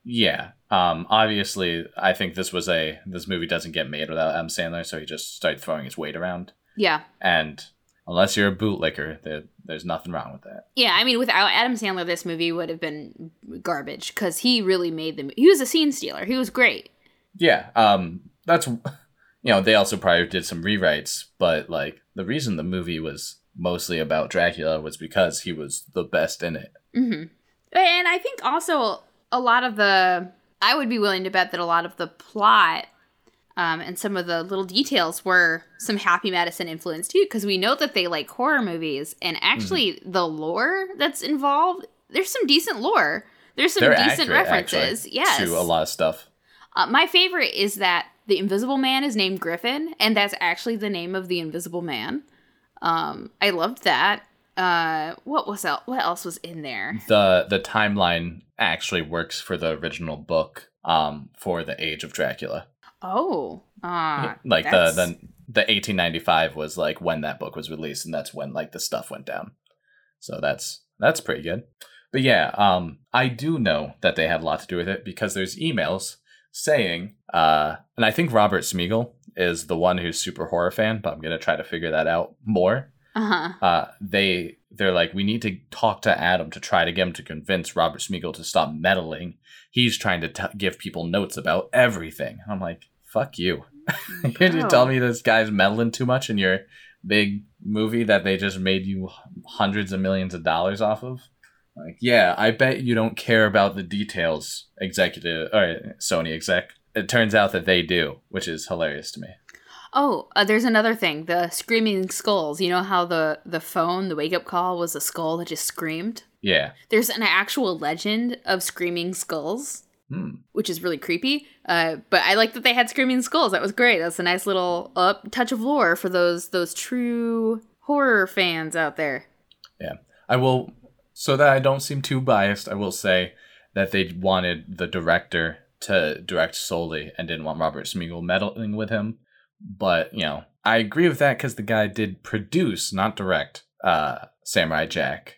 Speaker 1: Yeah. Um. Obviously, I think this was a this movie doesn't get made without Adam Sandler, so he just started throwing his weight around.
Speaker 2: Yeah.
Speaker 1: And unless you're a bootlicker, there, there's nothing wrong with that.
Speaker 2: Yeah, I mean, without Adam Sandler, this movie would have been garbage because he really made the. He was a scene stealer. He was great.
Speaker 1: Yeah, um, that's you know they also probably did some rewrites, but like the reason the movie was mostly about Dracula was because he was the best in it.
Speaker 2: hmm And I think also a lot of the. I would be willing to bet that a lot of the plot um, and some of the little details were some Happy Madison influence too, because we know that they like horror movies, and actually the lore that's involved. There's some decent lore. There's some
Speaker 1: They're
Speaker 2: decent
Speaker 1: accurate,
Speaker 2: references.
Speaker 1: actually,
Speaker 2: yes.
Speaker 1: to a lot of stuff.
Speaker 2: Uh, my favorite is that the Invisible Man is named Griffin, and that's actually the name of the Invisible Man. Um, I loved that. Uh, what was else? What else was in there?
Speaker 1: the The timeline actually works for the original book, um, for the Age of Dracula.
Speaker 2: Oh, uh,
Speaker 1: like the,
Speaker 2: that's-
Speaker 1: the the 1895 was like when that book was released, and that's when like the stuff went down. So that's that's pretty good. But yeah, um, I do know that they had a lot to do with it because there's emails saying, uh, and I think Robert Smigel is the one who's super horror fan, but I'm gonna try to figure that out more.
Speaker 2: uh-huh.
Speaker 1: Uh, they they're like, we need to talk to Adam to try to get him to convince Robert Smigel to stop meddling. He's trying to t- give people notes about everything. I'm like, fuck you.
Speaker 2: Can
Speaker 1: You're tell me this guy's meddling too much in your big movie that they just made you hundreds of millions of dollars off of? Like, yeah, I bet you don't care about the details, executive or Sony exec. It turns out that they do, which is hilarious to me.
Speaker 2: Oh, uh, there's another thing. The screaming skulls. You know how the the phone, the wake up call was a skull that just screamed?
Speaker 1: Yeah.
Speaker 2: There's an actual legend of screaming skulls,
Speaker 1: Hmm.
Speaker 2: which is really creepy. Uh, but I like that they had screaming skulls. That was great. That's a nice little uh, touch of lore for those those true horror fans out there.
Speaker 1: Yeah, I will, so that I don't seem too biased, I will say that they wanted the director to direct solely and didn't want Robert Smigel meddling with him. But, you know, I agree with that because the guy did produce, not direct, uh, Samurai Jack.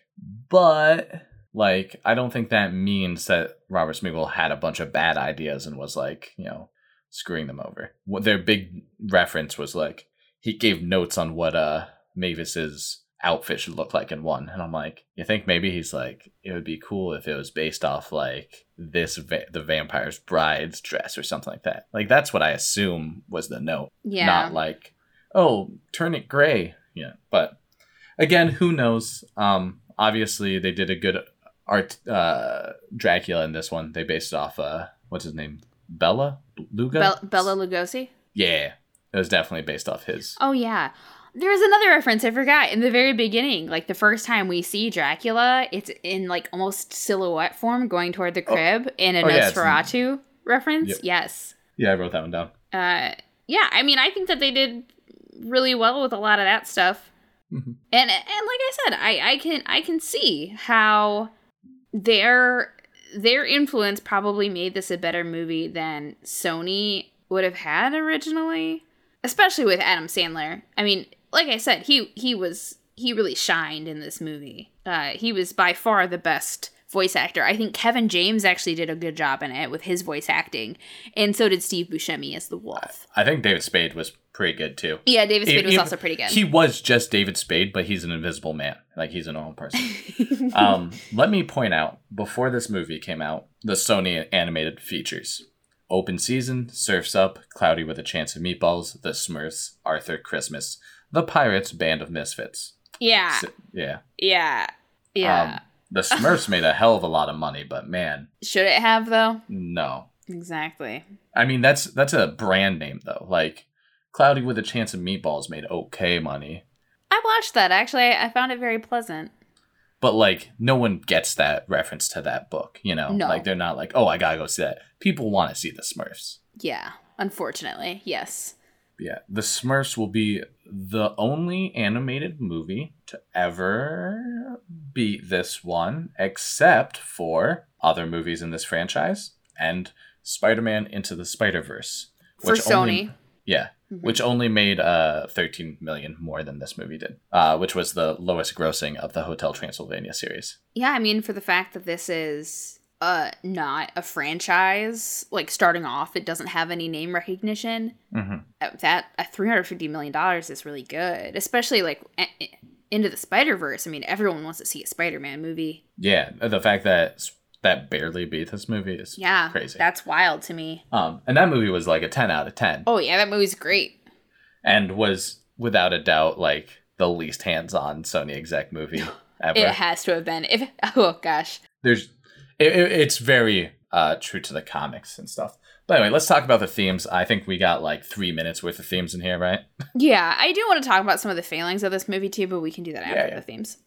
Speaker 1: But, like, I don't think that means that Robert Smigel had a bunch of bad ideas and was, like, you know, screwing them over. What their big reference was, like, he gave notes on what, uh, Mavis's outfit should look like in one. And I'm like, you think maybe he's like, it would be cool if it was based off like this, va- the vampire's bride's dress or something like that. Like that's what I assume was the note,
Speaker 2: Yeah.
Speaker 1: not like, oh, turn it gray. Yeah, but again, who knows? Um, obviously they did a good art uh Dracula in this one. They based it off uh what's his name, Bella Luga.
Speaker 2: Bel- Bela Lugosi.
Speaker 1: Yeah, it was definitely based off his.
Speaker 2: Oh yeah. There's another reference I forgot in the very beginning. Like the first time we see Dracula, it's in like almost silhouette form going toward the crib in a
Speaker 1: Oh, yeah, in-
Speaker 2: reference.
Speaker 1: Yep.
Speaker 2: Yes.
Speaker 1: Yeah, I wrote that one down.
Speaker 2: Uh yeah, I mean I think that they did really well with a lot of that stuff.
Speaker 1: Mhm.
Speaker 2: And and like I said, I I can I can see how their their influence probably made this a better movie than Sony would have had originally, especially with Adam Sandler. I mean, like I said, he he was he really shined in this movie. Uh, he was by far the best voice actor. I think Kevin James actually did a good job in it with his voice acting, and so did Steve Buscemi as the wolf.
Speaker 1: I think David Spade was pretty good too.
Speaker 2: Yeah, David Spade was also pretty good.
Speaker 1: He was just David Spade, but he's an invisible man. Like he's a normal person. um, let me point out before this movie came out, the Sony animated features. Open season, Surfs Up, Cloudy with a Chance of Meatballs, The Smurfs, Arthur Christmas, The Pirates, Band of Misfits.
Speaker 2: yeah,
Speaker 1: S- yeah.
Speaker 2: yeah, yeah.
Speaker 1: Um, the Smurfs made a hell of a lot of money, but man,
Speaker 2: Should it have though?
Speaker 1: no.
Speaker 2: Exactly.
Speaker 1: I mean, that's that's a brand name though. Like Cloudy with a Chance of Meatballs made okay money.
Speaker 2: I watched that actually. I found it very pleasant.
Speaker 1: but like no one gets that reference to that book you know
Speaker 2: No.
Speaker 1: like they're not like oh i gotta go see that people want to see the smurfs
Speaker 2: Yeah, unfortunately, yes.
Speaker 1: Yeah the smurfs will be the only animated movie to ever beat this one except for other movies in this franchise and spider-man into the spider-verse
Speaker 2: For
Speaker 1: which
Speaker 2: Sony.
Speaker 1: only- yeah
Speaker 2: Mhm.
Speaker 1: which only made uh 13 million more than this movie did uh which was the lowest grossing of the hotel transylvania series
Speaker 2: Yeah, I mean, for the fact that this is uh not a franchise, like starting off, it doesn't have any name recognition.
Speaker 1: hmm
Speaker 2: uh, That a three hundred fifty million dollars is really good, especially like a- into the Spider Verse. I mean, everyone wants to see a Spider Man movie.
Speaker 1: Yeah, the fact that that barely beat this movie is
Speaker 2: Yeah,
Speaker 1: crazy.
Speaker 2: That's wild to me.
Speaker 1: um, and that movie was like a ten out of 10
Speaker 2: oh yeah, that movie's great.
Speaker 1: and was without a doubt like the least hands-on Sony exec movie ever.
Speaker 2: It has to have been. If oh gosh,
Speaker 1: There's, it, it- it's very uh, true to the comics and stuff. But anyway, let's talk about the themes. I think we got like three minutes worth of themes in here, right?
Speaker 2: yeah, I do want to talk about some of the failings of this movie too, but we can do that after
Speaker 1: Yeah, yeah.
Speaker 2: the themes.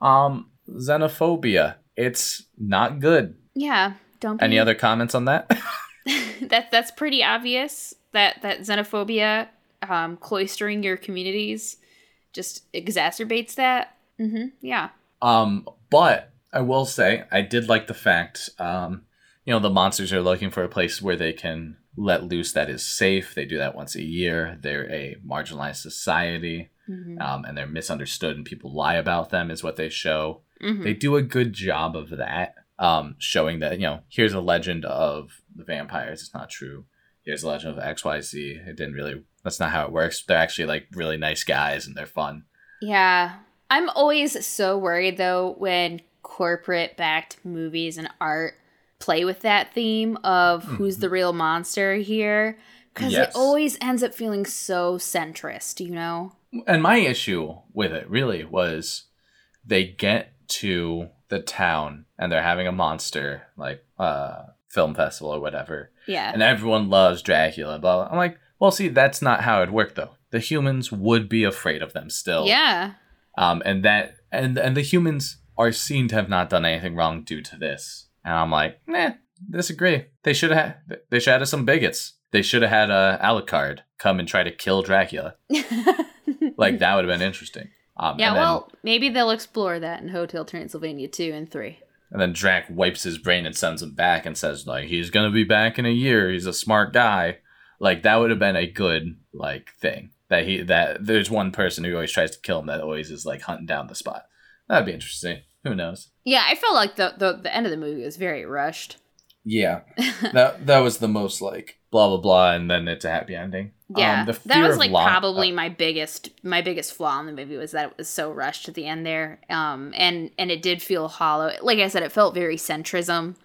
Speaker 1: Um, xenophobia. It's not good.
Speaker 2: Yeah, don't. Be,
Speaker 1: Any other comments on that?
Speaker 2: that that's pretty obvious that that xenophobia um cloistering your communities just exacerbates that mm-hmm yeah
Speaker 1: Um, but I will say I did like the fact, um, you know, the monsters are looking for a place where they can let loose that is safe. They do that once a year. They're a marginalized society,
Speaker 2: mm-hmm.
Speaker 1: um, and they're misunderstood, and people lie about them, is what they show.
Speaker 2: Mm-hmm.
Speaker 1: They do a good job of that, um, showing that you know, here's a legend of the vampires. It's not true. Here's a legend of X Y Z. It didn't really. That's not how it works. They're actually like really nice guys, and they're fun.
Speaker 2: yeah i'm always so worried though when corporate backed movies and art play with that theme of who's the real monster here because
Speaker 1: Yes.
Speaker 2: it always ends up feeling so centrist you know
Speaker 1: And my issue with it really was they get to the town and they're having a monster like uh film festival or whatever,
Speaker 2: Yeah.
Speaker 1: and everyone loves Dracula. Blah. blah. I'm like, well, see, that's not how it worked though. The humans would be afraid of them still.
Speaker 2: yeah.
Speaker 1: Um, and that and and the humans are seen to have not done anything wrong due to this. And I'm like, nah, disagree. They should have. They should have had some bigots. They should have had uh, Alucard come and try to kill Dracula. Like that would have been interesting. Um,
Speaker 2: yeah,
Speaker 1: then,
Speaker 2: well, maybe they'll explore that in Hotel Transylvania 2 and 3.
Speaker 1: and then Drac wipes his brain and sends him back and says like he's gonna be back in a year. He's a smart guy. Like that would have been a good like thing that he that there's one person who always tries to kill him that always is like hunting down the spot. That'd be interesting. Who knows?
Speaker 2: Yeah, I felt like the, the, the end of the movie was very rushed.
Speaker 1: Yeah, that that was the most like blah blah blah, and then it's a happy ending.
Speaker 2: Yeah,
Speaker 1: Um, the
Speaker 2: that was like
Speaker 1: lo-
Speaker 2: probably
Speaker 1: uh,
Speaker 2: my biggest my biggest flaw in the movie was that it was so rushed at the end there. Um, and and it did feel hollow. Like I said, it felt very centrism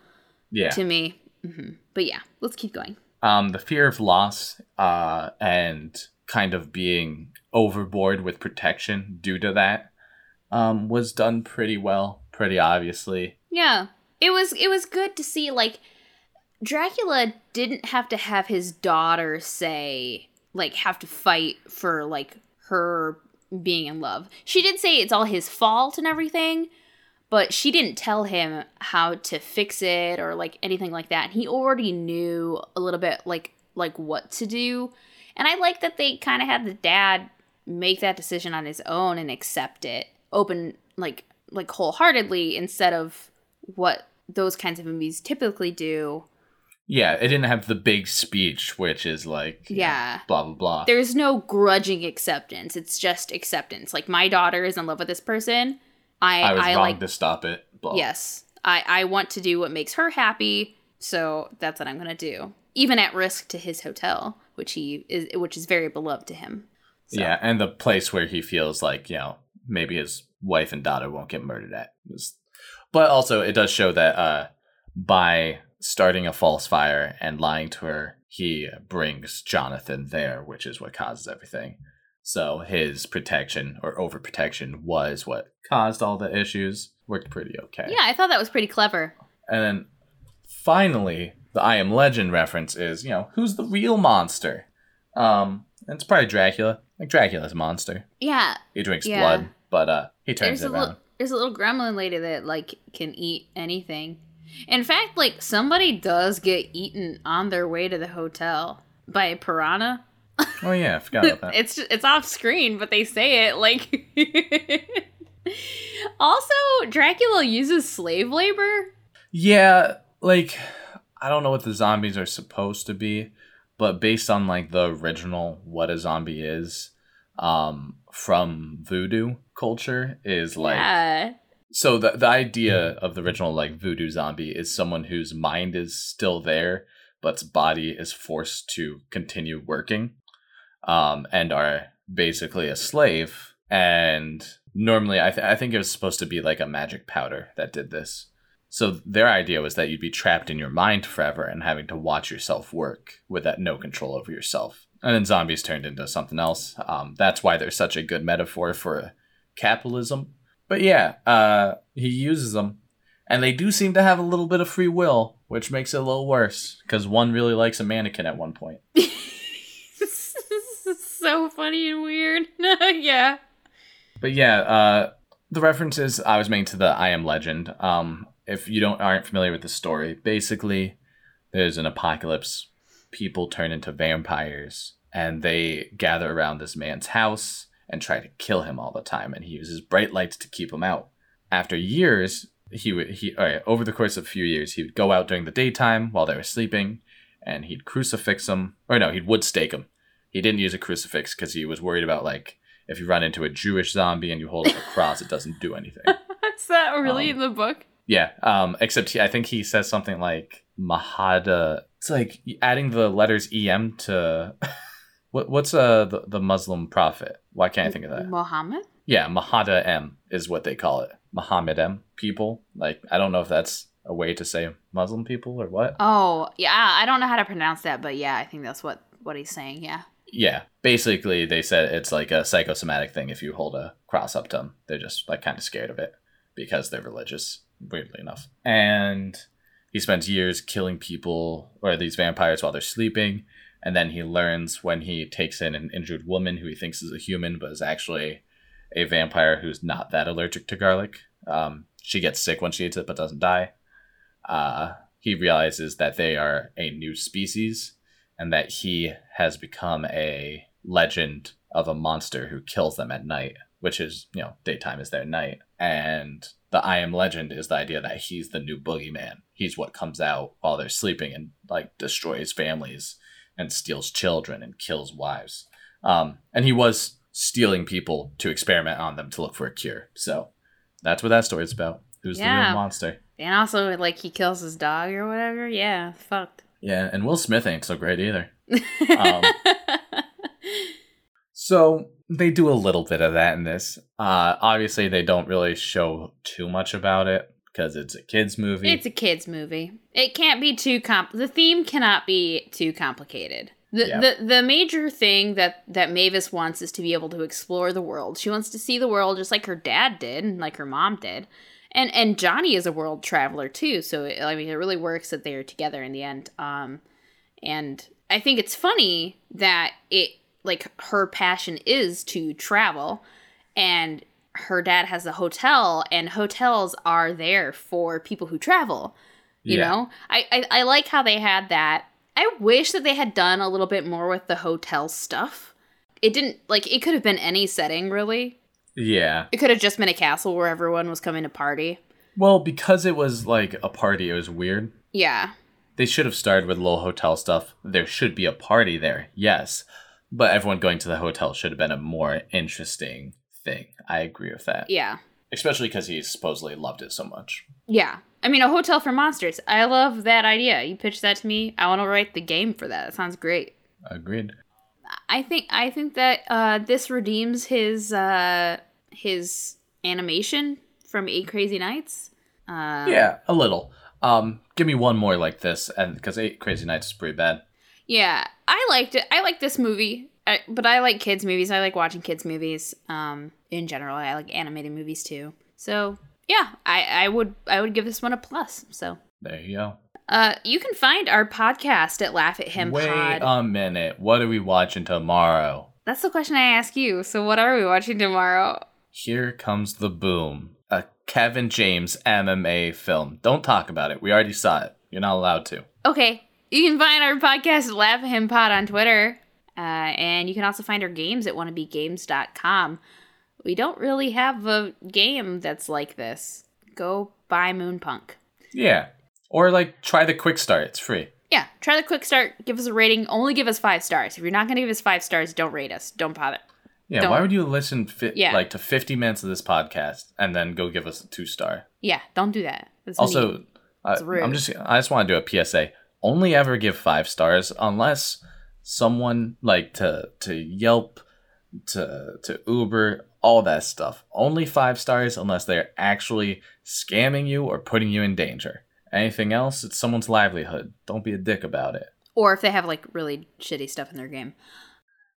Speaker 1: yeah.
Speaker 2: to me. hmm But yeah, let's keep going.
Speaker 1: Um, the fear of loss, uh, and kind of being overboard with protection due to that, um, was done pretty well. Pretty obviously.
Speaker 2: Yeah, it was it was good to see like Dracula didn't have to have his daughter say like have to fight for like her being in love. She did say it's all his fault and everything, but she didn't tell him how to fix it or like anything like that. He already knew a little bit like like what to do. And I like that they kind of had the dad make that decision on his own and accept it open like like wholeheartedly instead of what those kinds of movies typically do.
Speaker 1: Yeah, it didn't have the big speech, which is like you know,
Speaker 2: Yeah.
Speaker 1: blah blah blah.
Speaker 2: There's no grudging acceptance. It's just acceptance. Like my daughter is in love with this person. I
Speaker 1: I was
Speaker 2: I,
Speaker 1: wrong
Speaker 2: like
Speaker 1: to stop it. Blah.
Speaker 2: yes. I I want to do what makes her happy, so that's what I'm going to do. Even at risk to his hotel, which he is which is very beloved to him. So,
Speaker 1: Yeah, and the place where he feels like you know maybe his wife and daughter won't get murdered at. But also, it does show that uh, by starting a false fire and lying to her, he brings Jonathan there, which is what causes everything. So his protection or overprotection was what caused all the issues. Worked pretty okay.
Speaker 2: Yeah, I thought that was pretty clever.
Speaker 1: And then finally, the I Am Legend reference is, you know, who's the real monster? Um, it's probably Dracula. Like Dracula's a monster.
Speaker 2: Yeah,
Speaker 1: He drinks
Speaker 2: Yeah.
Speaker 1: blood, but uh, he turns
Speaker 2: there's a
Speaker 1: it around.
Speaker 2: little there's a little gremlin lady that like can eat anything. In fact, like somebody does get eaten on their way to the hotel by a piranha.
Speaker 1: Oh yeah, I forgot about that.
Speaker 2: it's it's off screen, but they say it like. also, Dracula uses slave labor.
Speaker 1: yeah, like I don't know what the zombies are supposed to be, but based on like the original what a zombie is, um, from voodoo culture is like
Speaker 2: yeah,
Speaker 1: so the the idea of the original like voodoo zombie is someone whose mind is still there but body is forced to continue working um and are basically a slave and normally i, th- I think it was supposed to be like a magic powder that did this so their idea was that you'd be trapped in your mind forever and having to watch yourself work with that no control over yourself and then zombies turned into something else um, that's why they're such a good metaphor for capitalism but yeah, uh, he uses them, and they do seem to have a little bit of free will, which makes it a little worse because one really likes a mannequin at one point.
Speaker 2: this is so funny and weird. yeah.
Speaker 1: But yeah, uh, the references I was making to the I Am Legend. Um, if you don't aren't familiar with the story, basically, there's an apocalypse. People turn into vampires, and they gather around this man's house and try to kill him all the time. And he uses bright lights to keep them out. After years, he would he all right, over the course of a few years, he would go out during the daytime while they were sleeping, and he'd crucifix them. Or no, he would stake them. He didn't use a crucifix because he was worried about like if you run into a Jewish zombie and you hold up a cross, it doesn't do anything.
Speaker 2: Is that really
Speaker 1: Um,
Speaker 2: in the book?
Speaker 1: Yeah. Um. Except he, I think he says something like Mahada. It's like adding the letters em to what? What's uh the, the Muslim prophet? Why can't I think of that?
Speaker 2: Muhammad?
Speaker 1: Yeah, Mahada M is what they call it. Muhammad M people. Like I don't know if that's a way to say Muslim people or what.
Speaker 2: Oh, yeah. I don't know how to pronounce that, but yeah, I think that's what what he's saying. Yeah.
Speaker 1: Yeah. Basically, they said it's like a psychosomatic thing. If you hold a cross up to them, they're just like kind of scared of it because they're religious. Weirdly enough. And he spends years killing people or these vampires while they're sleeping. And then he learns when he takes in an injured woman who he thinks is a human, but is actually a vampire who's not that allergic to garlic. Um, she gets sick when she eats it, but doesn't die. Uh, he realizes that they are a new species and that he has become a legend of a monster who kills them at night, which is, you know, daytime is their night. And the I am legend is the idea that he's the new boogeyman. He's what comes out while they're sleeping and like destroys families and steals children and kills wives. Um, and he was stealing people to experiment on them to look for a cure. So that's what that story's about. Who's the
Speaker 2: Yeah.
Speaker 1: real monster?
Speaker 2: And also, like, he kills his dog or whatever. Yeah, fucked.
Speaker 1: Yeah, and Will Smith ain't so great either. Um, So they do a little bit of that in this. Uh, obviously, they don't really show too much about it because it's a kids movie.
Speaker 2: it's a kids' movie. It can't be too comp. The theme cannot be too complicated. The,
Speaker 1: Yeah.
Speaker 2: the the major thing that that Mavis wants is to be able to explore the world. She wants to see the world just like her dad did, and like her mom did. And and Johnny is a world traveler too. So it, I mean, it really works that they are together in the end. Um, and I think it's funny that it like her passion is to travel, and her dad has a hotel, and hotels are there for people who travel. You
Speaker 1: Yeah.
Speaker 2: know, I, I I like how they had that. I wish that they had done a little bit more with the hotel stuff. It didn't like it could have been any setting really.
Speaker 1: yeah.
Speaker 2: It could have just been a castle where everyone was coming to party.
Speaker 1: Well, because it was like a party, it was weird.
Speaker 2: Yeah.
Speaker 1: They should have started with little hotel stuff. There should be a party there, yes. But everyone going to the hotel should have been a more interesting thing. I agree with that.
Speaker 2: Yeah.
Speaker 1: Especially because he supposedly loved it so much.
Speaker 2: Yeah. I mean, a hotel for monsters. I love that idea. You pitched that to me. I want to write the game for that. That sounds great.
Speaker 1: Agreed.
Speaker 2: I think I think that uh, this redeems his uh, his animation from Eight Crazy Nights. Uh,
Speaker 1: yeah, a little. Um, give me one more like this, and because Eight Crazy Nights is pretty bad.
Speaker 2: Yeah, I liked it. I like this movie, I, but I like kids movies. I like watching kids movies. Um, in general, I like animated movies too. So yeah, I I would I would give this one a plus. So
Speaker 1: There you go.
Speaker 2: uh, you can find our podcast at Laugh at Him
Speaker 1: Wait
Speaker 2: Pod.
Speaker 1: a minute. What are we watching tomorrow?
Speaker 2: That's the question I ask you. So what are we watching tomorrow?
Speaker 1: Here comes the boom. A Kevin James MMA film. Don't talk about it. We already saw it. You're not allowed to.
Speaker 2: Okay, you can find our podcast Laugh Him Pod on Twitter, uh, and you can also find our games at wannabegames.com. We don't really have a game that's like this. Go buy Moonpunk.
Speaker 1: Yeah. Or like try the quick start. It's free.
Speaker 2: Yeah, try the quick start. Give us a rating. Only give us five stars. If you're not going to give us five stars, don't rate us. Don't bother.
Speaker 1: Yeah,
Speaker 2: Don't-
Speaker 1: why would you listen fi-
Speaker 2: Yeah.
Speaker 1: like to 50 minutes of this podcast and then go give us a 2 star?
Speaker 2: Yeah, don't do that. That's
Speaker 1: Also,
Speaker 2: mean.
Speaker 1: I,
Speaker 2: It's rude.
Speaker 1: I'm just I just want to do a PSA. Only ever give 5 stars unless someone like to to Yelp to to Uber, all that stuff. Only 5 stars unless they're actually scamming you or putting you in danger. Anything else, it's someone's livelihood. Don't be a dick about it.
Speaker 2: or if they have like really shitty stuff in their game.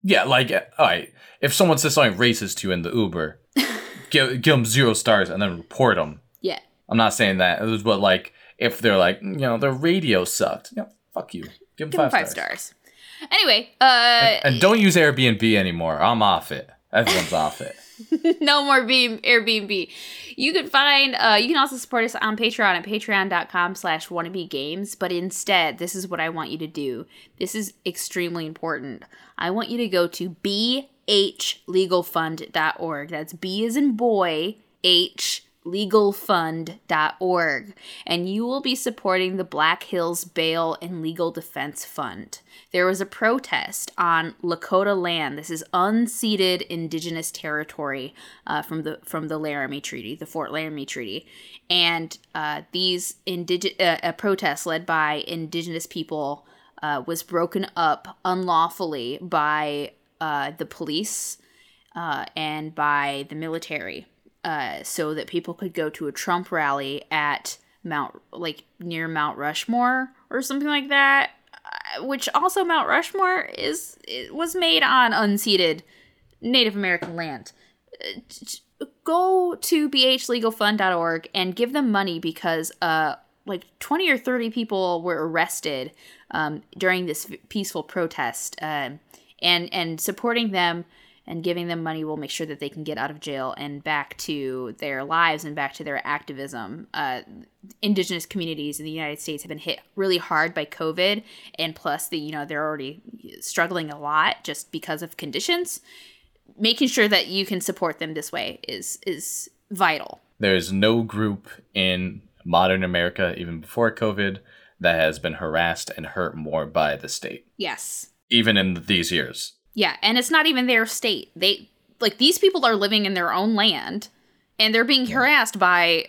Speaker 1: Yeah, like, uh, all right, if someone says something racist to you in the Uber, give, give them zero stars and then report them.
Speaker 2: Yeah.
Speaker 1: I'm not saying that, It was- but like, if they're like, you know, their radio sucked, yeah, fuck you. Give them
Speaker 2: Give
Speaker 1: five,
Speaker 2: them five
Speaker 1: stars.
Speaker 2: stars. Anyway, uh,
Speaker 1: And don't use Airbnb anymore. I'm off it. Everyone's off it.
Speaker 2: no more beam Airbnb. You can find uh you can also support us on Patreon at patreon.com slash wannabe games, but instead, this is what I want you to do. This is extremely important. I want you to go to bhlegalfund.org. That's B as in boy, H legalfund.org and you will be supporting the Black Hills Bail and Legal Defense Fund. There was a protest on Lakota land. This is unceded indigenous territory uh, from the from the Laramie Treaty, the Fort Laramie Treaty, and uh, these indig- uh, a protest led by indigenous people uh, was broken up unlawfully by uh, the police uh, and by the military uh, so that people could go to a Trump rally at Mount, like near Mount Rushmore or something like that. Uh, which also Mount Rushmore is it was made on unceded Native American land. Uh, go to bhlegalfund.org and give them money because uh like 20 or 30 people were arrested um, during this peaceful protest um, and and supporting them and giving them money will make sure that they can get out of jail and back to their lives and back to their activism. Uh, indigenous communities in the United States have been hit really hard by COVID, and plus, the you know they're already struggling a lot just because of conditions. Making sure that you can support them this way is is vital.
Speaker 1: There's no group in modern America, even before COVID, that has been harassed and hurt more by the state.
Speaker 2: Yes.
Speaker 1: Even in these years.
Speaker 2: Yeah, and it's not even their state. They like these people are living in their own land and they're being yeah. harassed by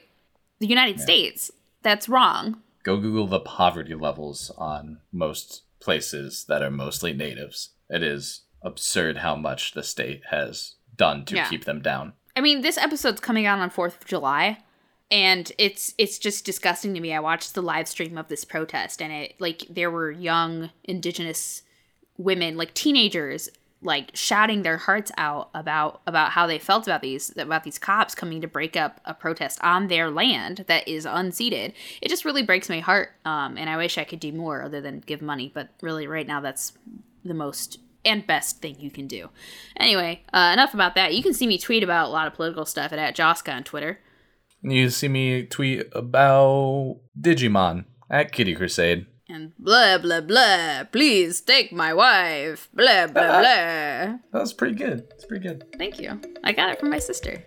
Speaker 2: the United yeah. States. That's wrong.
Speaker 1: Go Google the poverty levels on most places that are mostly natives. It is absurd how much the state has done to yeah. keep them down.
Speaker 2: I mean, this episode's coming out on 4th of July and it's it's just disgusting to me. I watched the live stream of this protest and it like there were young indigenous women, like teenagers, like shouting their hearts out about about how they felt about these about these cops coming to break up a protest on their land that is unceded. It just really breaks my heart. Um, and I wish I could do more other than give money, but really right now that's the most and best thing you can do. Anyway, uh, enough about that. You can see me tweet about a lot of political stuff at, at Joska on Twitter.
Speaker 1: You see me tweet about Digimon at Kitty Crusade
Speaker 2: and blah blah blah. Please take my wife. Blah blah uh-uh. blah.
Speaker 1: That was pretty good. It's pretty good.
Speaker 2: Thank you. I got it from my sister.